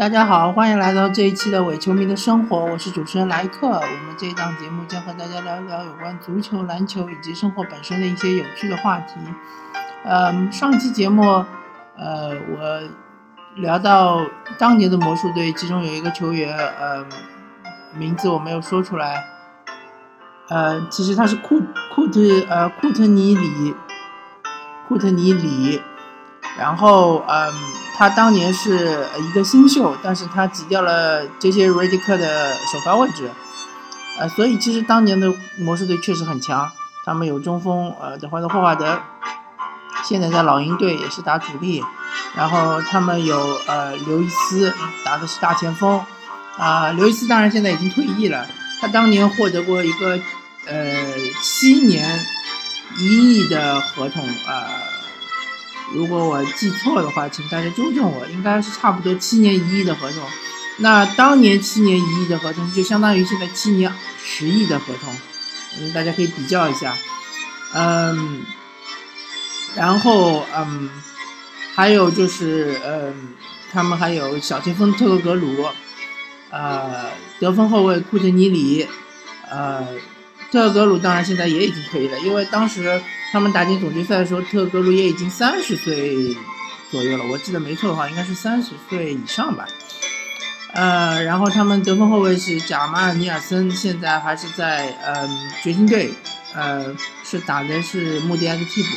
大家好，欢迎来到这一期的伪球迷的生活，我是主持人莱克。我们这一档节目将和大家聊一聊有关足球、篮球以及生活本身的一些有趣的话题。嗯，上期节目，呃，我聊到当年的魔术队，其中有一个球员，呃，名字我没有说出来，呃，其实他是库库特呃库特尼里库特尼里，然后嗯。他当年是一个新秀，但是他挤掉了这些瑞迪克的首发位置，呃，所以其实当年的魔术队确实很强。他们有中锋，呃，德怀特霍华德，现在在老鹰队也是打主力。然后他们有呃刘易斯，打的是大前锋，啊，刘易斯当然现在已经退役了。他当年获得过一个呃七年一亿的合同，啊。如果我记错的话，请大家纠正我，应该是差不多七年一亿的合同。那当年七年一亿的合同，就相当于现在七年十亿的合同，嗯，大家可以比较一下。嗯，然后嗯，还有就是嗯，他们还有小前锋特洛格鲁，呃，得分后卫库特尼里，呃，特洛格鲁当然现在也已经退役了，因为当时。他们打进总决赛的时候，特格鲁也已经三十岁左右了。我记得没错的话，应该是三十岁以上吧。呃，然后他们得分后卫是贾马尔尼尔森，现在还是在嗯掘金队，呃，是打的是穆迪埃的替补。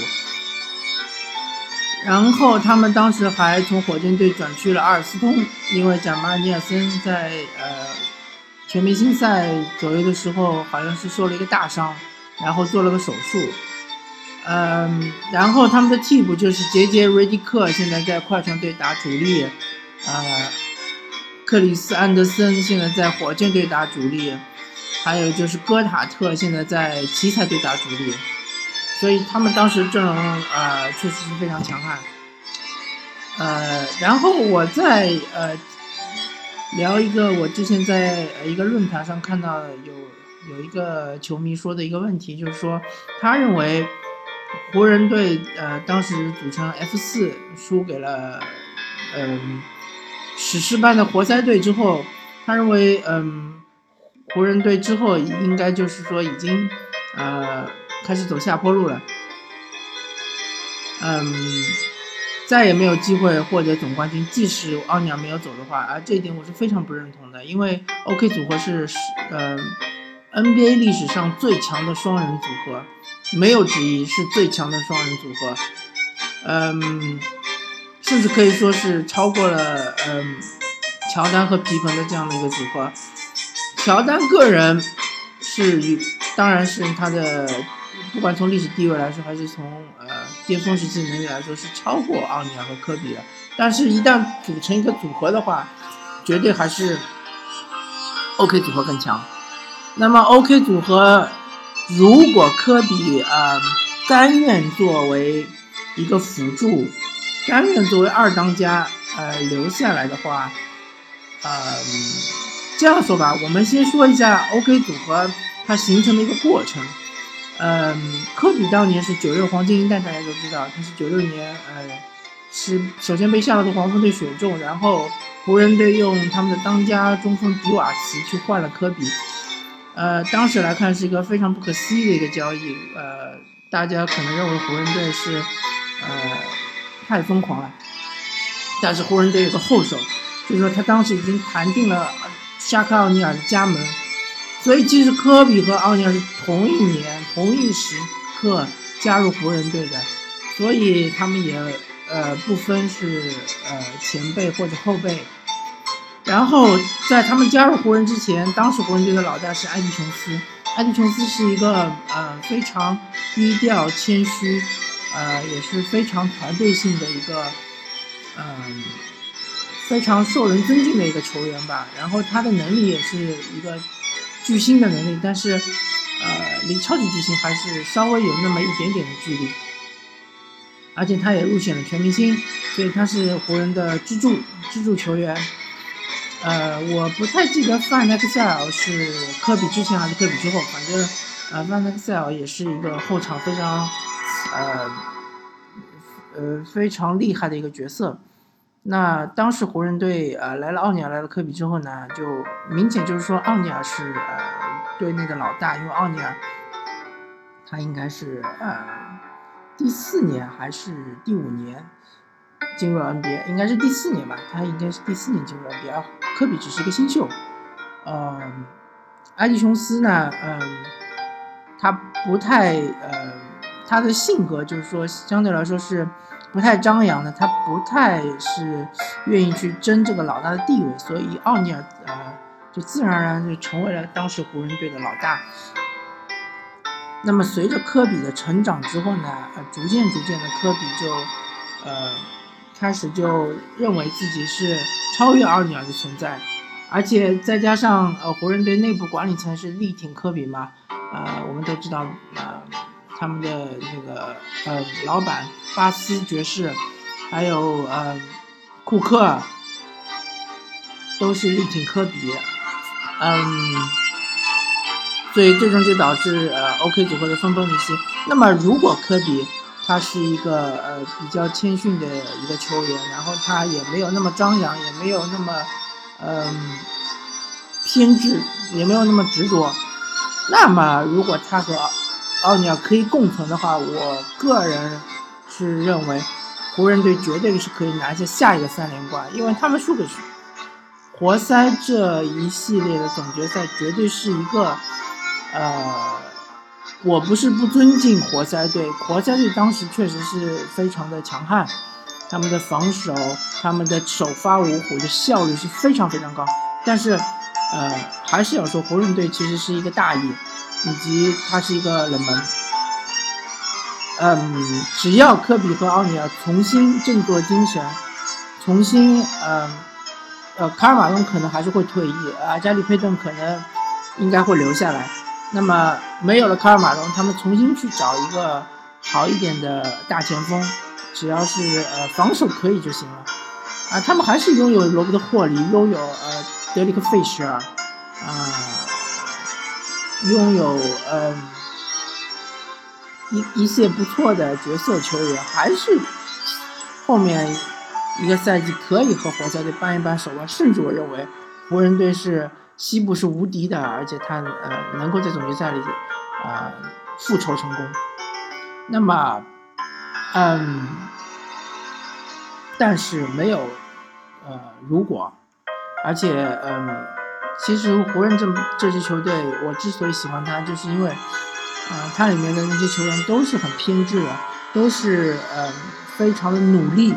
然后他们当时还从火箭队转去了阿尔斯通，因为贾马尔尼尔森在呃全明星赛左右的时候，好像是受了一个大伤，然后做了个手术。嗯，然后他们的替补就是杰杰·瑞迪克，现在在快船队打主力。呃，克里斯·安德森现在在火箭队打主力，还有就是戈塔特现在在奇才队打主力。所以他们当时阵容呃确实是非常强悍。呃，然后我在呃聊一个我之前在一个论坛上看到有有一个球迷说的一个问题，就是说他认为。湖人队呃，当时组成 F 四输给了嗯史诗般的活塞队之后，他认为嗯湖人队之后应该就是说已经呃开始走下坡路了，嗯再也没有机会获得总冠军。即使奥尼尔没有走的话，啊这一点我是非常不认同的，因为 OK 组合是呃 NBA 历史上最强的双人组合。没有之一，是最强的双人组合，嗯，甚至可以说是超过了嗯乔丹和皮蓬的这样的一个组合。乔丹个人是与，当然是他的，不管从历史地位来说，还是从呃巅峰时期能力来说，是超过奥尼尔和科比的。但是，一旦组成一个组合的话，绝对还是 OK 组合更强。那么，OK 组合。如果科比呃甘愿作为一个辅助，甘愿作为二当家呃留下来的话，呃这样说吧，我们先说一下 OK 组合它形成的一个过程。嗯，科比当年是九六黄金一代，大家都知道，他是九六年呃是首先被夏洛特黄蜂队选中，然后湖人队用他们的当家中锋迪瓦茨去换了科比。呃，当时来看是一个非常不可思议的一个交易，呃，大家可能认为湖人队是，呃，太疯狂了，但是湖人队有个后手，就是说他当时已经谈定了夏克奥尼尔的加盟，所以其实科比和奥尼尔是同一年同一时刻加入湖人队的，所以他们也呃不分是呃前辈或者后辈。然后在他们加入湖人之前，当时湖人队的老大是埃迪琼斯。埃迪琼斯是一个呃非常低调谦虚，呃也是非常团队性的一个，嗯非常受人尊敬的一个球员吧。然后他的能力也是一个巨星的能力，但是呃离超级巨星还是稍微有那么一点点的距离。而且他也入选了全明星，所以他是湖人的支柱支柱球员。呃，我不太记得范德塞尔是科比之前还是科比之后，反正，呃，范德塞尔也是一个后场非常，呃，呃非常厉害的一个角色。那当时湖人队呃来了奥尼尔来了科比之后呢，就明显就是说奥尼尔是呃队内的老大，因为奥尼尔他应该是呃第四年还是第五年进入了 NBA，应该是第四年吧，他应该是第四年进入 NBA，科比只是一个新秀。嗯，埃迪琼斯呢，嗯，他不太呃他的性格就是说相对来说是。不太张扬的，他不太是愿意去争这个老大的地位，所以奥尼尔呃就自然而然就成为了当时湖人队的老大。那么随着科比的成长之后呢，呃，逐渐逐渐的科比就呃开始就认为自己是超越奥尼尔的存在，而且再加上呃湖人队内部管理层是力挺科比嘛，啊，我们都知道啊。他们的那个呃老板巴斯爵士，还有呃库克，都是力挺科比，嗯，所以最终就导致呃 OK 组合的分崩离析。那么如果科比他是一个呃比较谦逊的一个球员，然后他也没有那么张扬，也没有那么嗯偏执，也没有那么执着，那么如果他和奥尼尔可以共存的话，我个人是认为湖人队绝对是可以拿下下一个三连冠，因为他们输给活塞这一系列的总决赛绝对是一个，呃，我不是不尊敬活塞队，活塞队当时确实是非常的强悍，他们的防守，他们的首发五虎的效率是非常非常高，但是，呃，还是要说湖人队其实是一个大意。以及他是一个冷门，嗯，只要科比和奥尼尔重新振作精神，重新，嗯，呃，卡尔马龙可能还是会退役，啊，加里佩顿可能应该会留下来。那么没有了卡尔马龙，他们重新去找一个好一点的大前锋，只要是呃防守可以就行了。啊，他们还是拥有罗伯特霍利，拥有呃德里克费舍尔，啊。拥有呃一一些不错的角色球员，还是后面一个赛季可以和活塞队扳一扳手腕，甚至我认为湖人队是西部是无敌的，而且他呃能够在总决赛里啊复仇成功。那么嗯，但是没有呃如果，而且嗯。其实湖人这这支球队，我之所以喜欢他，就是因为，啊，他里面的那些球员都是很偏执的，都是呃非常的努力，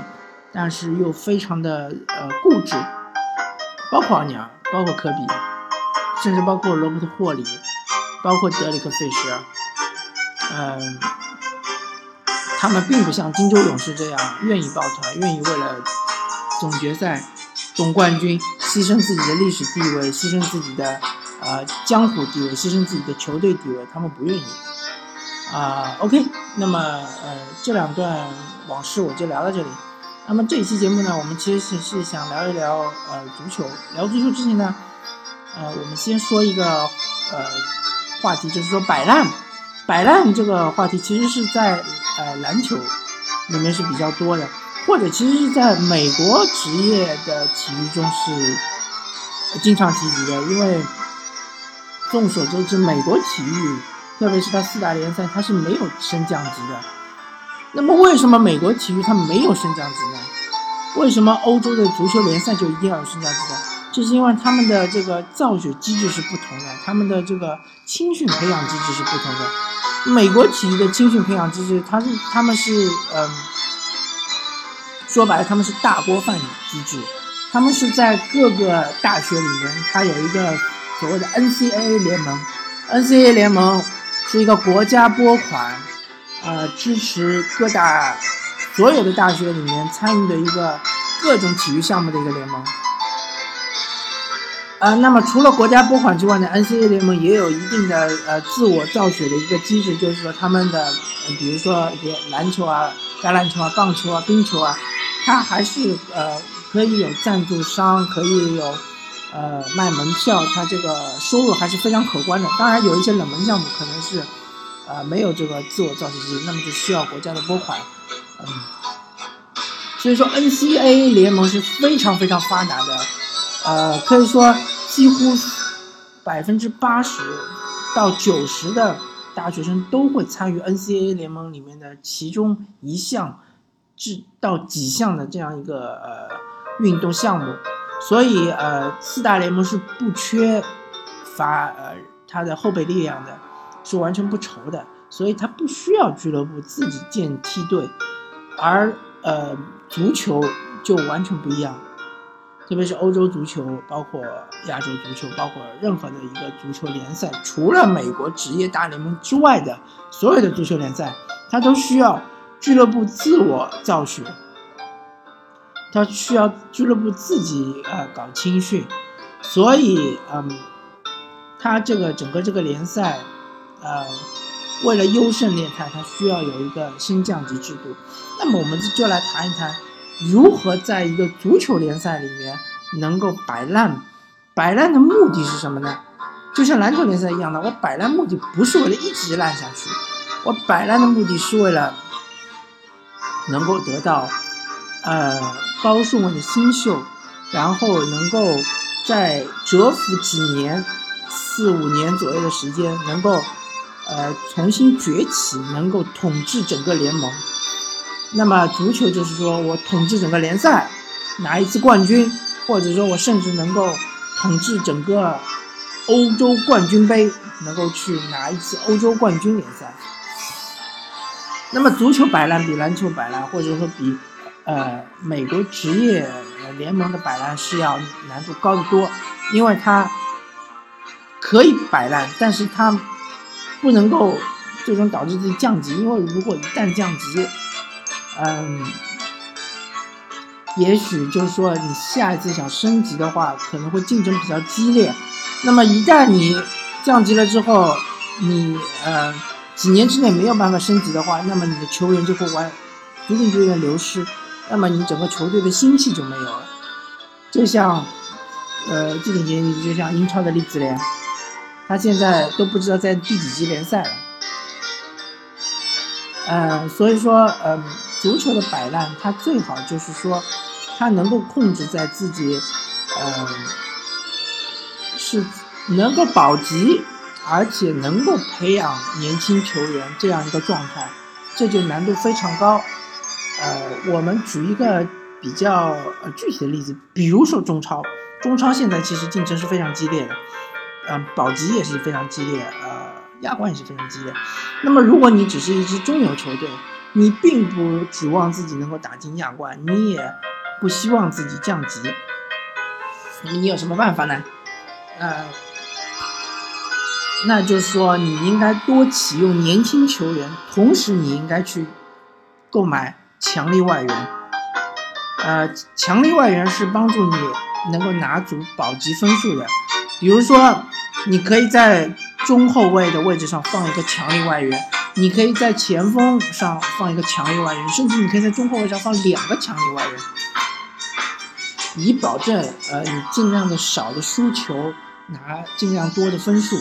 但是又非常的呃固执，包括奥尼尔，包括科比，甚至包括罗伯特霍里，包括德里克费舍尔，嗯，他们并不像金州勇士这样愿意抱团，愿意为了总决赛。总冠军牺牲自己的历史地位，牺牲自己的呃江湖地位，牺牲自己的球队地位，他们不愿意啊。OK，那么呃这两段往事我就聊到这里。那么这一期节目呢，我们其实是想聊一聊呃足球。聊足球之前呢，呃我们先说一个呃话题，就是说摆烂。摆烂这个话题其实是在呃篮球里面是比较多的。或者其实是在美国职业的体育中是经常提及的，因为众所周知，美国体育，特别是它四大联赛，它是没有升降级的。那么为什么美国体育它没有升降级呢？为什么欧洲的足球联赛就一定要有升降级呢？这是因为他们的这个造血机制是不同的，他们的这个青训培养机制是不同的。美国体育的青训培养机制，它是他们是嗯。说白了，他们是大锅饭机制，他们是在各个大学里面，它有一个所谓的 NCAA 联盟，NCAA 联盟是一个国家拨款，呃，支持各大所有的大学里面参与的一个各种体育项目的一个联盟。呃，那么除了国家拨款之外呢，NCAA 联盟也有一定的呃自我造血的一个机制，就是说他们的，比如说一些篮球啊、橄榄球啊、棒球啊、冰球啊。它还是呃可以有赞助商，可以有呃卖门票，它这个收入还是非常可观的。当然有一些冷门项目可能是呃没有这个自我造血机制，那么就需要国家的拨款。嗯，所以说 NCAA 联盟是非常非常发达的，呃，可以说几乎百分之八十到九十的大学生都会参与 NCAA 联盟里面的其中一项至到几项的这样一个呃运动项目，所以呃四大联盟是不缺乏呃他的后备力量的，是完全不愁的。所以他不需要俱乐部自己建梯队，而呃足球就完全不一样，特别是欧洲足球，包括亚洲足球，包括任何的一个足球联赛，除了美国职业大联盟之外的所有的足球联赛，它都需要俱乐部自我造血，它需要俱乐部自己呃搞青训，所以嗯，它这个整个这个联赛，呃。为了优胜劣汰，它需要有一个升降级制度。那么我们就来谈一谈，如何在一个足球联赛里面能够摆烂。摆烂的目的是什么呢？就像篮球联赛一样的，我摆烂目的不是为了一直烂下去，我摆烂的目的是为了能够得到呃高顺位的新秀，然后能够在蛰伏几年、四五年左右的时间能够。呃，重新崛起，能够统治整个联盟。那么足球就是说我统治整个联赛，拿一次冠军，或者说我甚至能够统治整个欧洲冠军杯，能够去拿一次欧洲冠军联赛。那么足球摆烂比篮球摆烂，或者说比呃美国职业联盟的摆烂是要难度高得多，因为它可以摆烂，但是它。不能够最终导致自己降级，因为如果一旦降级，嗯，也许就是说你下一次想升级的话，可能会竞争比较激烈。那么一旦你降级了之后，你呃几年之内没有办法升级的话，那么你的球员就会完逐渐逐渐流失，那么你整个球队的心气就没有了。就像呃这几年你就像英超的例子联。他现在都不知道在第几级联赛了，呃，所以说，嗯，足球的摆烂，它最好就是说，它能够控制在自己，嗯，是能够保级，而且能够培养年轻球员这样一个状态，这就难度非常高。呃，我们举一个比较具体的例子，比如说中超，中超现在其实竞争是非常激烈的。嗯，保级也是非常激烈，呃，亚冠也是非常激烈。那么，如果你只是一支中游球队，你并不指望自己能够打进亚冠，你也不希望自己降级，你有什么办法呢？呃，那就是说，你应该多启用年轻球员，同时你应该去购买强力外援。呃，强力外援是帮助你能够拿足保级分数的，比如说。你可以在中后卫的位置上放一个强力外援，你可以在前锋上放一个强力外援，甚至你可以在中后卫上放两个强力外援，以保证呃你尽量的少的输球，拿尽量多的分数。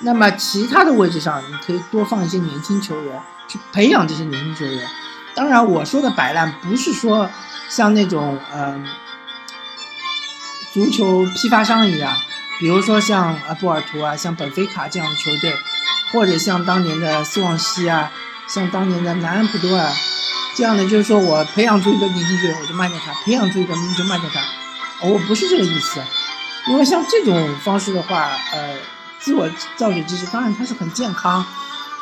那么其他的位置上，你可以多放一些年轻球员，去培养这些年轻球员。当然，我说的摆烂不是说像那种呃足球批发商一样。比如说像阿波尔图啊，像本菲卡这样的球队，或者像当年的斯旺西啊，像当年的南安普多啊，这样的就是说我培养出一个年轻球员，我就卖掉他；培养出一个就卖掉他。我不是这个意思，因为像这种方式的话，呃，自我造血机制当然它是很健康，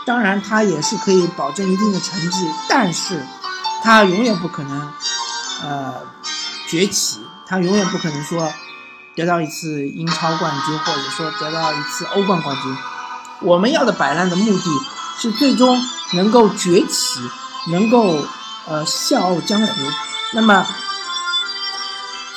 当然它也是可以保证一定的成绩，但是它永远不可能呃崛起，它永远不可能说。得到一次英超冠军，或者说得到一次欧冠冠军，我们要的摆烂的目的是最终能够崛起，能够呃笑傲江湖。那么，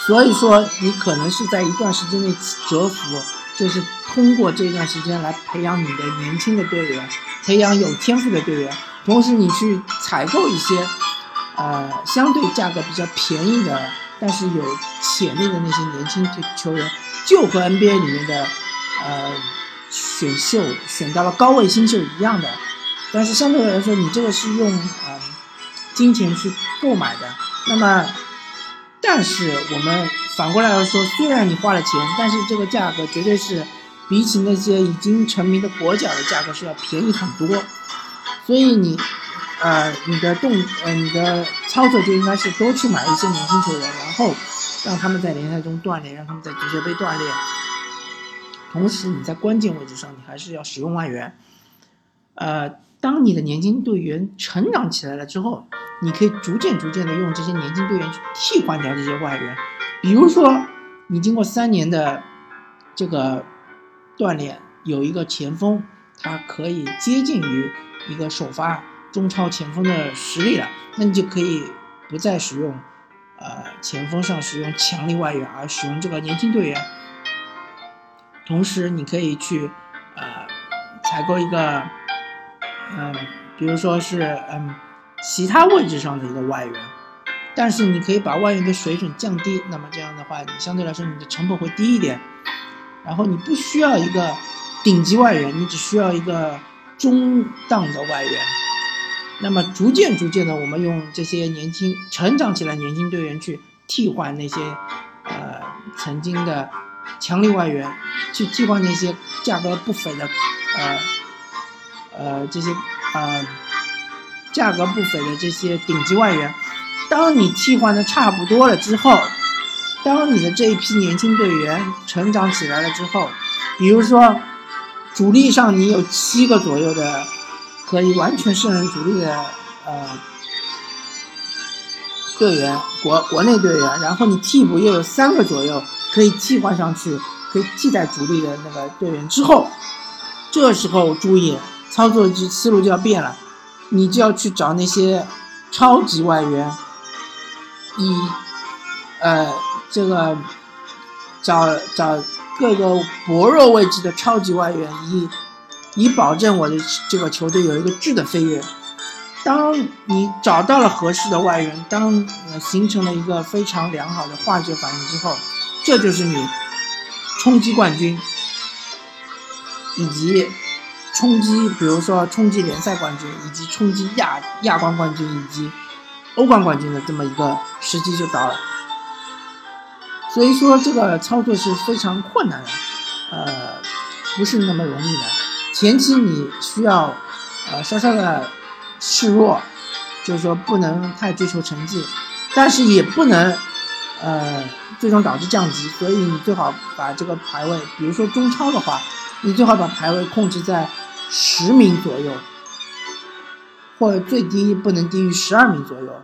所以说你可能是在一段时间内蛰伏，就是通过这段时间来培养你的年轻的队员，培养有天赋的队员，同时你去采购一些呃相对价格比较便宜的。但是有潜力的那些年轻球球员，就和 NBA 里面的，呃，选秀选到了高位新秀一样的。但是相对来说，你这个是用呃金钱去购买的，那么，但是我们反过来来说，虽然你花了钱，但是这个价格绝对是比起那些已经成名的国脚的价格是要便宜很多。所以你，呃，你的动，呃，你的操作就应该是多去买一些年轻球员，然后让他们在联赛中锻炼，让他们在足协杯锻炼。同时，你在关键位置上，你还是要使用外援。呃，当你的年轻队员成长起来了之后，你可以逐渐逐渐的用这些年轻队员去替换掉这些外援。比如说，你经过三年的这个锻炼，有一个前锋，他可以接近于一个首发中超前锋的实力了，那你就可以不再使用呃前锋上使用强力外援，而使用这个年轻队员。同时，你可以去呃采购一个。嗯，比如说是嗯，其他位置上的一个外援，但是你可以把外援的水准降低，那么这样的话，你相对来说你的成本会低一点，然后你不需要一个顶级外援，你只需要一个中档的外援，那么逐渐逐渐的，我们用这些年轻成长起来年轻队员去替换那些呃曾经的强力外援，去替换那些价格不菲的呃。呃，这些呃价格不菲的这些顶级外援，当你替换的差不多了之后，当你的这一批年轻队员成长起来了之后，比如说主力上你有七个左右的可以完全胜任主力的呃队员，国国内队员，然后你替补又有三个左右可以替换上去，可以替代主力的那个队员之后，这时候注意。操作就思路就要变了，你就要去找那些超级外援，以呃这个找找各个薄弱位置的超级外援，以以保证我的这个球队有一个质的飞跃。当你找到了合适的外援，当形成了一个非常良好的化学反应之后，这就是你冲击冠军以及。冲击，比如说冲击联赛冠军，以及冲击亚亚冠冠军以及欧冠冠军的这么一个时机就到了。所以说这个操作是非常困难的，呃，不是那么容易的。前期你需要呃稍稍的示弱，就是说不能太追求成绩，但是也不能呃最终导致降级。所以你最好把这个排位，比如说中超的话，你最好把排位控制在。十名左右，或者最低不能低于十二名左右。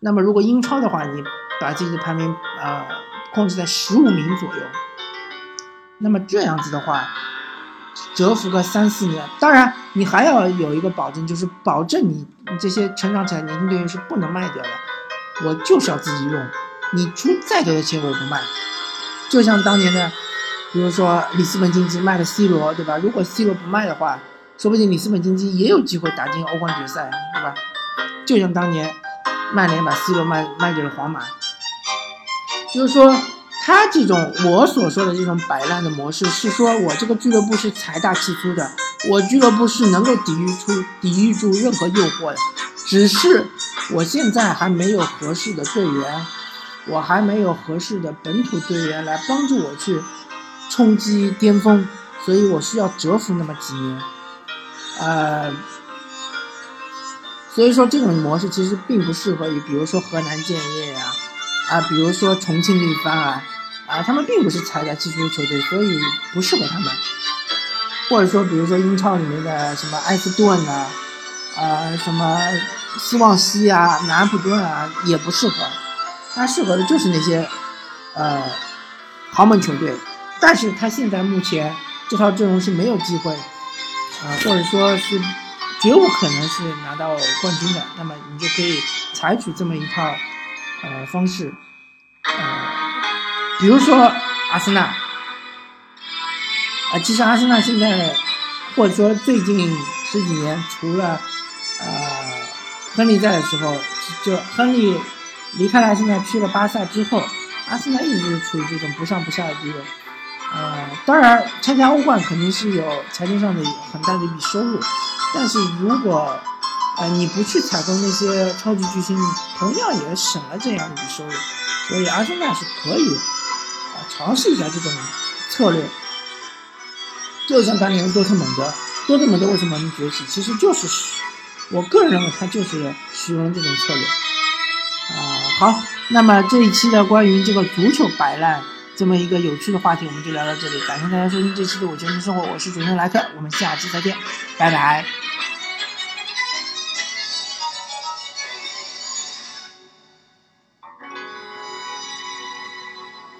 那么，如果英超的话，你把自己的排名啊控制在十五名左右。那么这样子的话，蛰伏个三四年。当然，你还要有一个保证，就是保证你你这些成长起来年轻队员是不能卖掉的。我就是要自己用，你出再多的钱我也不卖。就像当年的，比如说里斯本竞技卖了 C 罗，对吧？如果 C 罗不卖的话，说不定里斯本竞技也有机会打进欧冠决赛，对吧？就像当年曼联把 C 罗卖卖给了皇马，就是说他这种我所说的这种摆烂的模式，是说我这个俱乐部是财大气粗的，我俱乐部是能够抵御出抵御住任何诱惑的，只是我现在还没有合适的队员，我还没有合适的本土队员来帮助我去冲击巅峰，所以我需要蛰伏那么几年。呃，所以说这种模式其实并不适合于，比如说河南建业呀，啊，比如说重庆力帆啊，啊，他们并不是财大气粗的球队，所以不适合他们。或者说，比如说英超里面的什么埃斯顿啊，啊，什么斯旺西啊、南普顿啊，也不适合。他适合的就是那些呃豪门球队，但是他现在目前这套阵容是没有机会。啊，或者说是绝无可能是拿到冠军的，那么你就可以采取这么一套呃方式，呃，比如说阿森纳，啊，其实阿森纳现在或者说最近十几年，除了呃亨利在的时候，就亨利离开了阿森纳去了巴萨之后，阿森纳一直处于这种不上不下的地位。呃，当然，参加欧冠肯定是有财政上的很大的一笔收入，但是如果呃，你不去采购那些超级巨星，同样也省了这样一笔收入。所以阿森纳是可以啊尝试一下这种策略。就像当年多特蒙德，多特蒙德为什么能崛起？其实就是我个人认为他就是使用这种策略。呃，好，那么这一期的关于这个足球摆烂这么一个有趣的话题，我们就聊到这里。感谢大家收听这期的《我球迷生活》，我是主持人莱克，我们下期再见，拜拜。